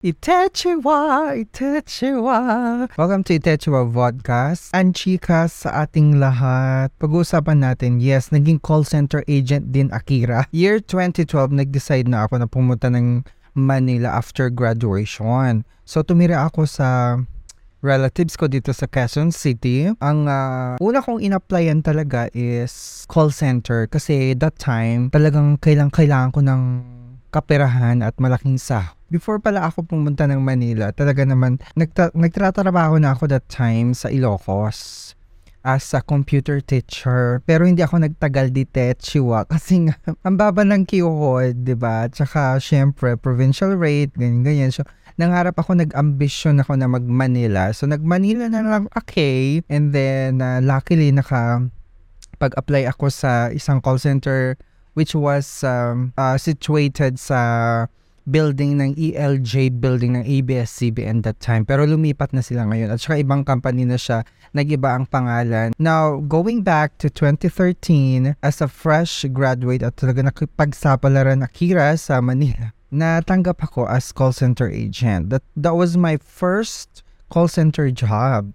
Itechiwa, Itechiwa. Welcome to Itechiwa Vodcast. Ang chika sa ating lahat. Pag-uusapan natin, yes, naging call center agent din Akira. Year 2012, nag-decide na ako na pumunta ng Manila after graduation. So, tumira ako sa relatives ko dito sa Quezon City. Ang uh, una kong in-applyan talaga is call center kasi that time talagang kailang-kailangan ko ng kaperahan at malaking sahod before pala ako pumunta ng Manila, talaga naman, nagta- nagtratrabaho na ako that time sa Ilocos as a computer teacher. Pero hindi ako nagtagal di Techiwa kasi nga, ang baba ng kihod, di ba? Tsaka, syempre, provincial rate, ganyan-ganyan. So, nangarap ako, nag-ambition ako na mag-Manila. So, nag-Manila na lang, okay. And then, uh, luckily, naka pag-apply ako sa isang call center which was um, uh, situated sa building ng ELJ building ng ABS-CBN that time. Pero lumipat na sila ngayon. At saka ibang company na siya. Nag-iba ang pangalan. Now, going back to 2013, as a fresh graduate at talaga nakipagsapalaran Akira sa Manila, natanggap ako as call center agent. That, that was my first call center job.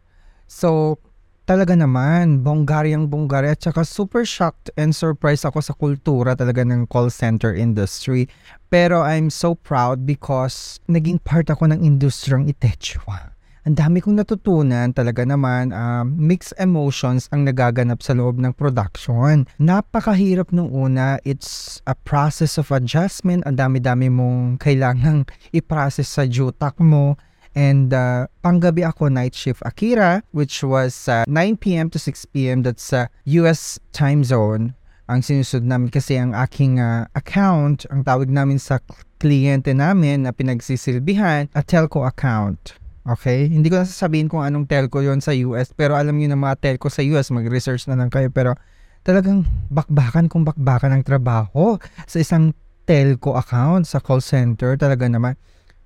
So, talaga naman, bonggaryang bonggarya at saka super shocked and surprised ako sa kultura talaga ng call center industry. Pero I'm so proud because naging part ako ng industriyang Itechua. Ang dami kong natutunan talaga naman, um, mixed emotions ang nagaganap sa loob ng production. Napakahirap nung una, it's a process of adjustment. Ang dami-dami mong kailangang i-process sa jutak mo And uh, panggabi ako night shift Akira, which was uh, 9 p.m. to 6 p.m. That's sa uh, US time zone. Ang sinusunod namin kasi ang aking uh, account, ang tawag namin sa kliyente namin na pinagsisilbihan, a telco account. Okay? Hindi ko na sasabihin kung anong telco yon sa US, pero alam niyo na mga telco sa US, mag-research na lang kayo. Pero talagang bakbakan kung bakbakan ang trabaho sa isang telco account sa call center. Talaga naman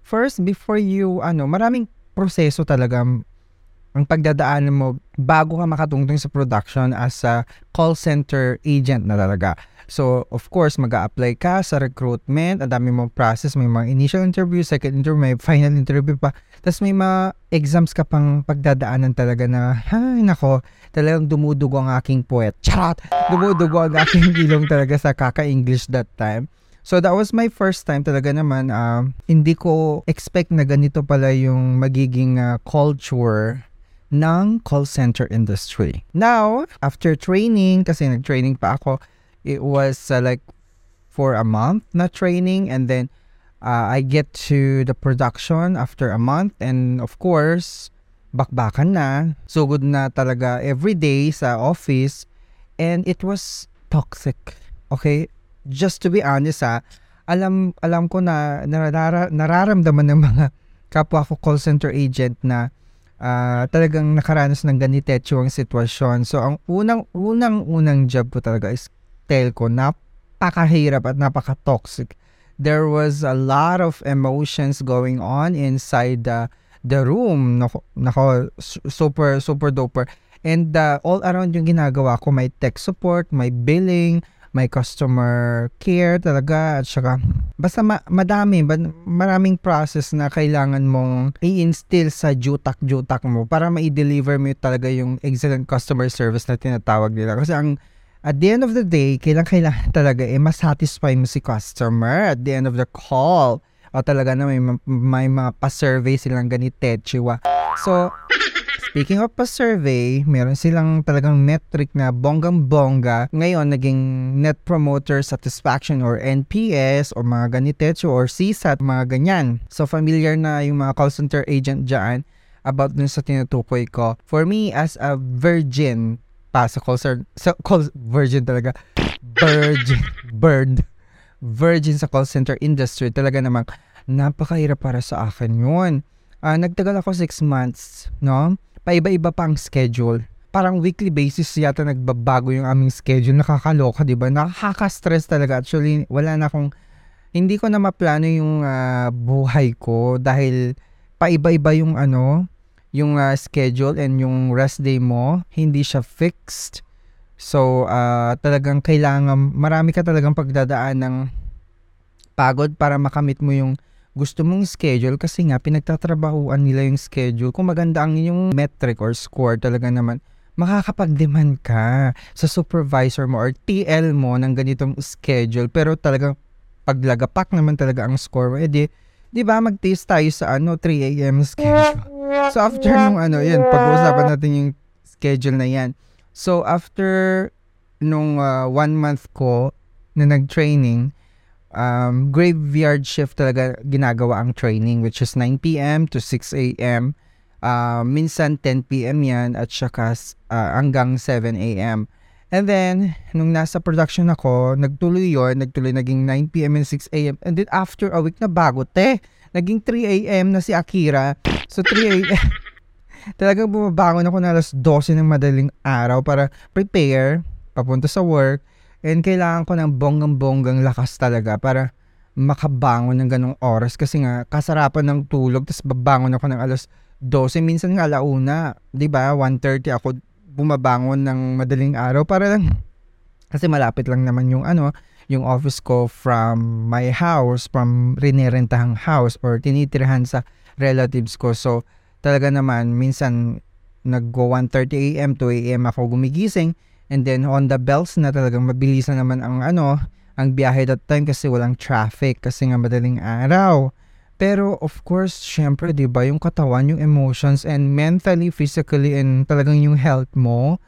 first, before you, ano, maraming proseso talaga ang pagdadaanan mo bago ka makatungtong sa production as a call center agent na talaga. So, of course, mag apply ka sa recruitment, ang dami mong process, may mga initial interview, second interview, may final interview pa. Tapos may mga exams ka pang pagdadaanan talaga na, ay nako, talagang dumudugo ang aking puwet. Charot! Dumudugo ang aking ilong talaga sa kaka-English that time. So that was my first time talaga naman. Uh, hindi ko expect na ganito pala yung magiging uh, culture ng call center industry. Now, after training, kasi nag-training pa ako, it was uh, like for a month na training and then uh, I get to the production after a month and of course, bakbakan na. So good na talaga every day sa office and it was toxic. Okay? Just to be honest ha, alam alam ko na narara, nararamdaman ng mga kapwa ko call center agent na uh, talagang nakaranas ng ganito ang sitwasyon. So ang unang unang unang job ko talaga is telco. Napakahirap at napaka-toxic. There was a lot of emotions going on inside the the room. Nako, nako super super duper. And uh, all around yung ginagawa ko, may tech support, may billing, may customer care talaga at saka basta ma- madami maraming process na kailangan mong i-instill sa jutak-jutak mo para ma-deliver mo talaga yung excellent customer service na tinatawag nila kasi ang at the end of the day, kailang kailangan talaga eh masatisfy mo si customer at the end of the call. O talaga na may, may mga pa-survey silang ganito, chiwa. So, Speaking of pa-survey, meron silang talagang metric na bonggang-bongga. Ngayon, naging Net Promoter Satisfaction or NPS or mga ganitecho or CSAT, mga ganyan. So, familiar na yung mga call center agent dyan about dun sa tinutukoy ko. For me, as a virgin pa sa call center, sa call, virgin talaga, virgin, bird, virgin sa call center industry, talaga namang napakahirap para sa akin yun. Uh, nagtagal ako 6 months, no? Paiba-iba pa ang schedule. Parang weekly basis yata nagbabago yung aming schedule. Nakakaloka, di ba? Nakaka-stress talaga. Actually, wala na akong, hindi ko na maplano yung uh, buhay ko dahil paiba-iba yung ano, yung uh, schedule and yung rest day mo. Hindi siya fixed. So, uh, talagang kailangan, marami ka talagang pagdadaan ng pagod para makamit mo yung gusto mong schedule kasi nga pinagtatrabahuan nila yung schedule. Kung maganda ang yung metric or score talaga naman, makakapag-demand ka sa supervisor mo or TL mo ng ganitong schedule. Pero talagang paglagapak naman talaga ang score, edi, di ba, mag-taste tayo sa ano, 3 a.m. schedule. So after nung ano, yan, pag-uusapan natin yung schedule na yan. So after nung uh, one month ko na nag-training, um, graveyard shift talaga ginagawa ang training which is 9 p.m. to 6 a.m. Uh, minsan 10 p.m. yan at saka uh, hanggang 7 a.m. And then, nung nasa production ako, nagtuloy yon nagtuloy naging 9 p.m. and 6 a.m. And then after a week na bago, te, naging 3 a.m. na si Akira. So 3 a.m. talagang bumabangon ako na alas 12 ng madaling araw para prepare, papunta sa work, And kailangan ko ng bonggang-bonggang lakas talaga para makabangon ng ganong oras. Kasi nga kasarapan ng tulog tapos babangon ako ng alas 12 minsan nga alauna 'di ba? 1:30 ako bumabangon ng madaling araw para lang kasi malapit lang naman yung ano yung office ko from my house from rinirentahang house or tinitirahan sa relatives ko. So talaga naman minsan nag-go 1:30 AM 2 AM ako gumigising And then on the bells na talagang mabilis na naman ang ano, ang biyahe that time kasi walang traffic kasi nga madaling araw. Pero of course, syempre 'di ba, yung katawan, yung emotions and mentally, physically and talagang yung health mo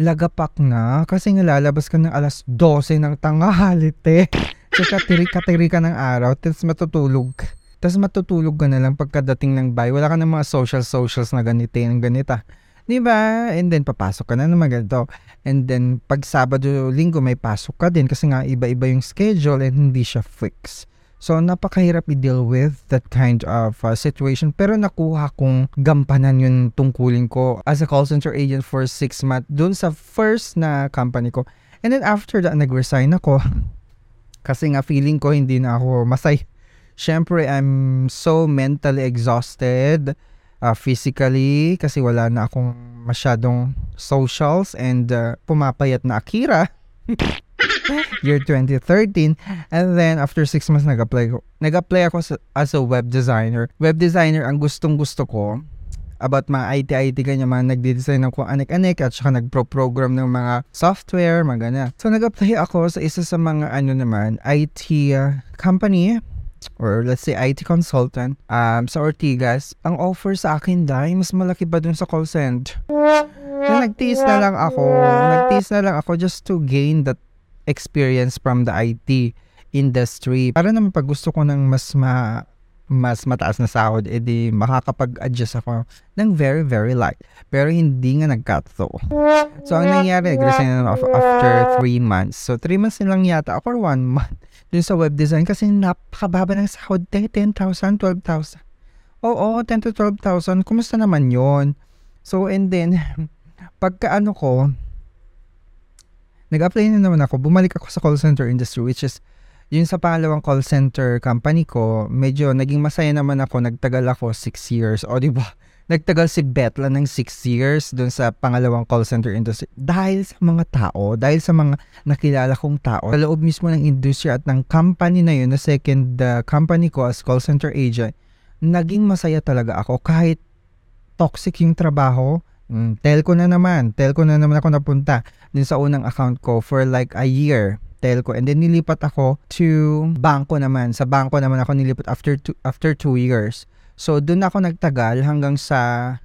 lagapak na kasi nga lalabas ka ng alas 12 ng tanghali te. So katiri, katiri ka ng araw, tapos matutulog. Tapos matutulog ka na lang pagkadating ng bay. Wala ka ng mga social socials na ganito, ng ganita. 'Di ba? And then papasok ka na naman ganito. And then pag Sabado, Linggo may pasok ka din kasi nga iba-iba yung schedule and hindi siya fix. So napakahirap i-deal with that kind of uh, situation pero nakuha kong gampanan yung tungkulin ko as a call center agent for 6 months dun sa first na company ko. And then after that, nag-resign ako kasi nga feeling ko hindi na ako masay. Siyempre, I'm so mentally exhausted uh, physically kasi wala na akong masyadong socials and uh, pumapayat na Akira. year 2013 and then after 6 months nag-apply ko nag-apply ako sa, as a web designer web designer ang gustong gusto ko about mga IT-IT ganyan mga nagde-design kung anek-anek at saka nagpro-program ng mga software, mga ganyan. So nag-apply ako sa isa sa mga ano naman, IT uh, company or let's say IT consultant um, sa Ortigas, ang offer sa akin dahil mas malaki ba dun sa call center. So nagtiis na lang ako, nagtiis na lang ako just to gain that experience from the IT industry. Para naman pag gusto ko ng mas ma mas mataas na sahod, edi makakapag-adjust ako ng very, very light. Pero hindi nga nag-cut through. So, ang nangyari, nag-resign na after 3 months. So, 3 months lang yata, or 1 month dun sa web design kasi napakababa ng sahod. 10,000, 12,000. Oo, 10 to 12,000. Kumusta naman yon So, and then, pagka ano ko, nag-apply na naman ako, bumalik ako sa call center industry which is yung sa pangalawang call center company ko, medyo naging masaya naman ako, nagtagal ako 6 years. O, di ba? nagtagal si Betla ng 6 years doon sa pangalawang call center industry dahil sa mga tao, dahil sa mga nakilala kong tao sa loob mismo ng industry at ng company na yun, na second uh, company ko as call center agent, naging masaya talaga ako kahit toxic yung trabaho, mm, telco na naman, telco na naman ako napunta din sa unang account ko for like a year telco and then nilipat ako to banko naman sa banko naman ako nilipat after two, after two years So, doon ako nagtagal hanggang sa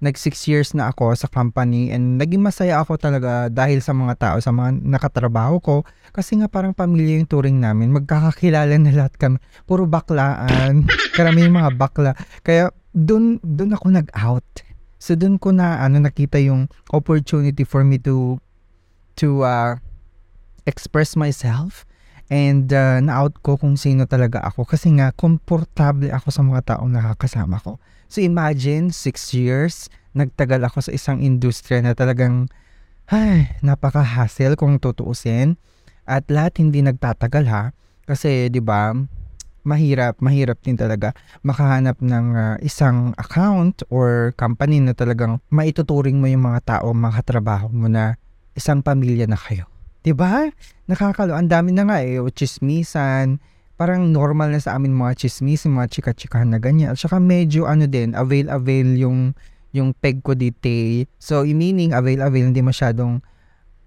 nag 6 years na ako sa company and naging masaya ako talaga dahil sa mga tao, sa mga nakatrabaho ko. Kasi nga parang pamilya yung touring namin. Magkakakilala na lahat kami. Puro baklaan. Karami yung mga bakla. Kaya doon, doon ako nag-out. So doon ko na ano nakita yung opportunity for me to to uh, express myself and uh, na-out ko kung sino talaga ako kasi nga komportable ako sa mga taong nakakasama ko. So imagine, 6 years, nagtagal ako sa isang industriya na talagang ay, napaka-hassle kung tutuusin. At lahat hindi nagtatagal ha. Kasi 'di ba, mahirap, mahirap din talaga makahanap ng uh, isang account or company na talagang maituturing mo yung mga tao, mga katrabaho mo na isang pamilya na kayo. 'Di ba? Nakakalo, ang dami na nga eh, chismisan, parang normal na sa amin mga chismis, mga chika-chikahan na ganyan. At saka medyo ano din, avail-avail yung yung peg ko dito. So, meaning avail-avail, hindi masyadong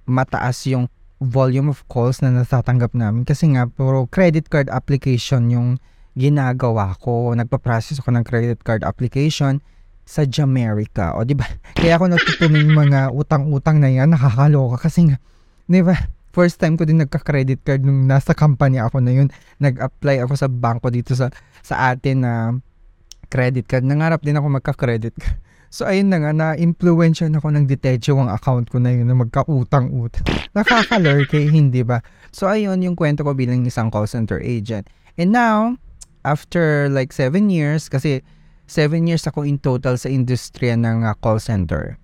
mataas yung volume of calls na natatanggap namin kasi nga puro credit card application yung ginagawa ko. Nagpa-process ako ng credit card application sa Jamaica. O, di ba? Kaya ako natutunan mga utang-utang na yan. Nakakaloka kasi nga, di ba? First time ko din nagka-credit card nung nasa company ako na yun. Nag-apply ako sa bangko dito sa sa atin na credit card. Nangarap din ako magka-credit card. So ayun na nga, na-influensya ako ng detective ang account ko na yun na magkautang-utang. Nakakalurke, hindi ba? So ayun yung kwento ko bilang isang call center agent. And now, after like 7 years, kasi 7 years ako in total sa industriya ng uh, call center.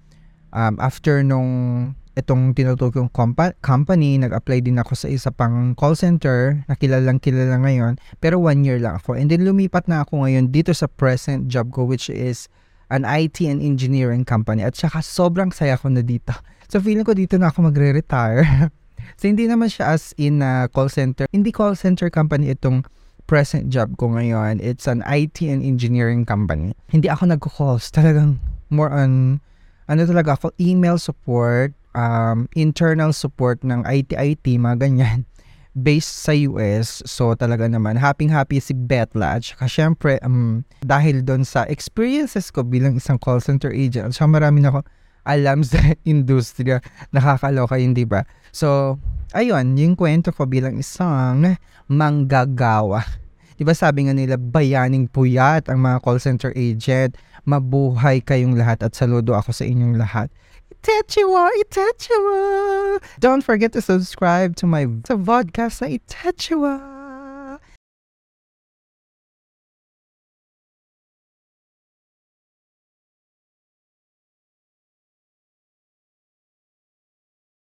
Um, after nung itong tinutukoy kong compa- company, nag-apply din ako sa isa pang call center na kilalang kilala ngayon. Pero one year lang ako. And then lumipat na ako ngayon dito sa present job ko which is an IT and engineering company at saka sobrang saya ko na dito. So feeling ko dito na ako magre-retire. so hindi naman siya as in a call center. Hindi call center company itong present job ko ngayon. It's an IT and engineering company. Hindi ako nagko-calls. Talagang more on ano talaga ako, email support, um, internal support ng IT-IT, mga ganyan based sa US. So talaga naman, happy-happy si Betla. At saka syempre, um, dahil doon sa experiences ko bilang isang call center agent, so marami na ako alam sa industriya. Nakakaloka yun, di ba? So, ayun, yung kwento ko bilang isang manggagawa. Di ba sabi nga nila, bayaning puyat ang mga call center agent. Mabuhay kayong lahat at saludo ako sa inyong lahat. Itachiwa, Itachiwa. Don't forget to subscribe to my sa vodcast.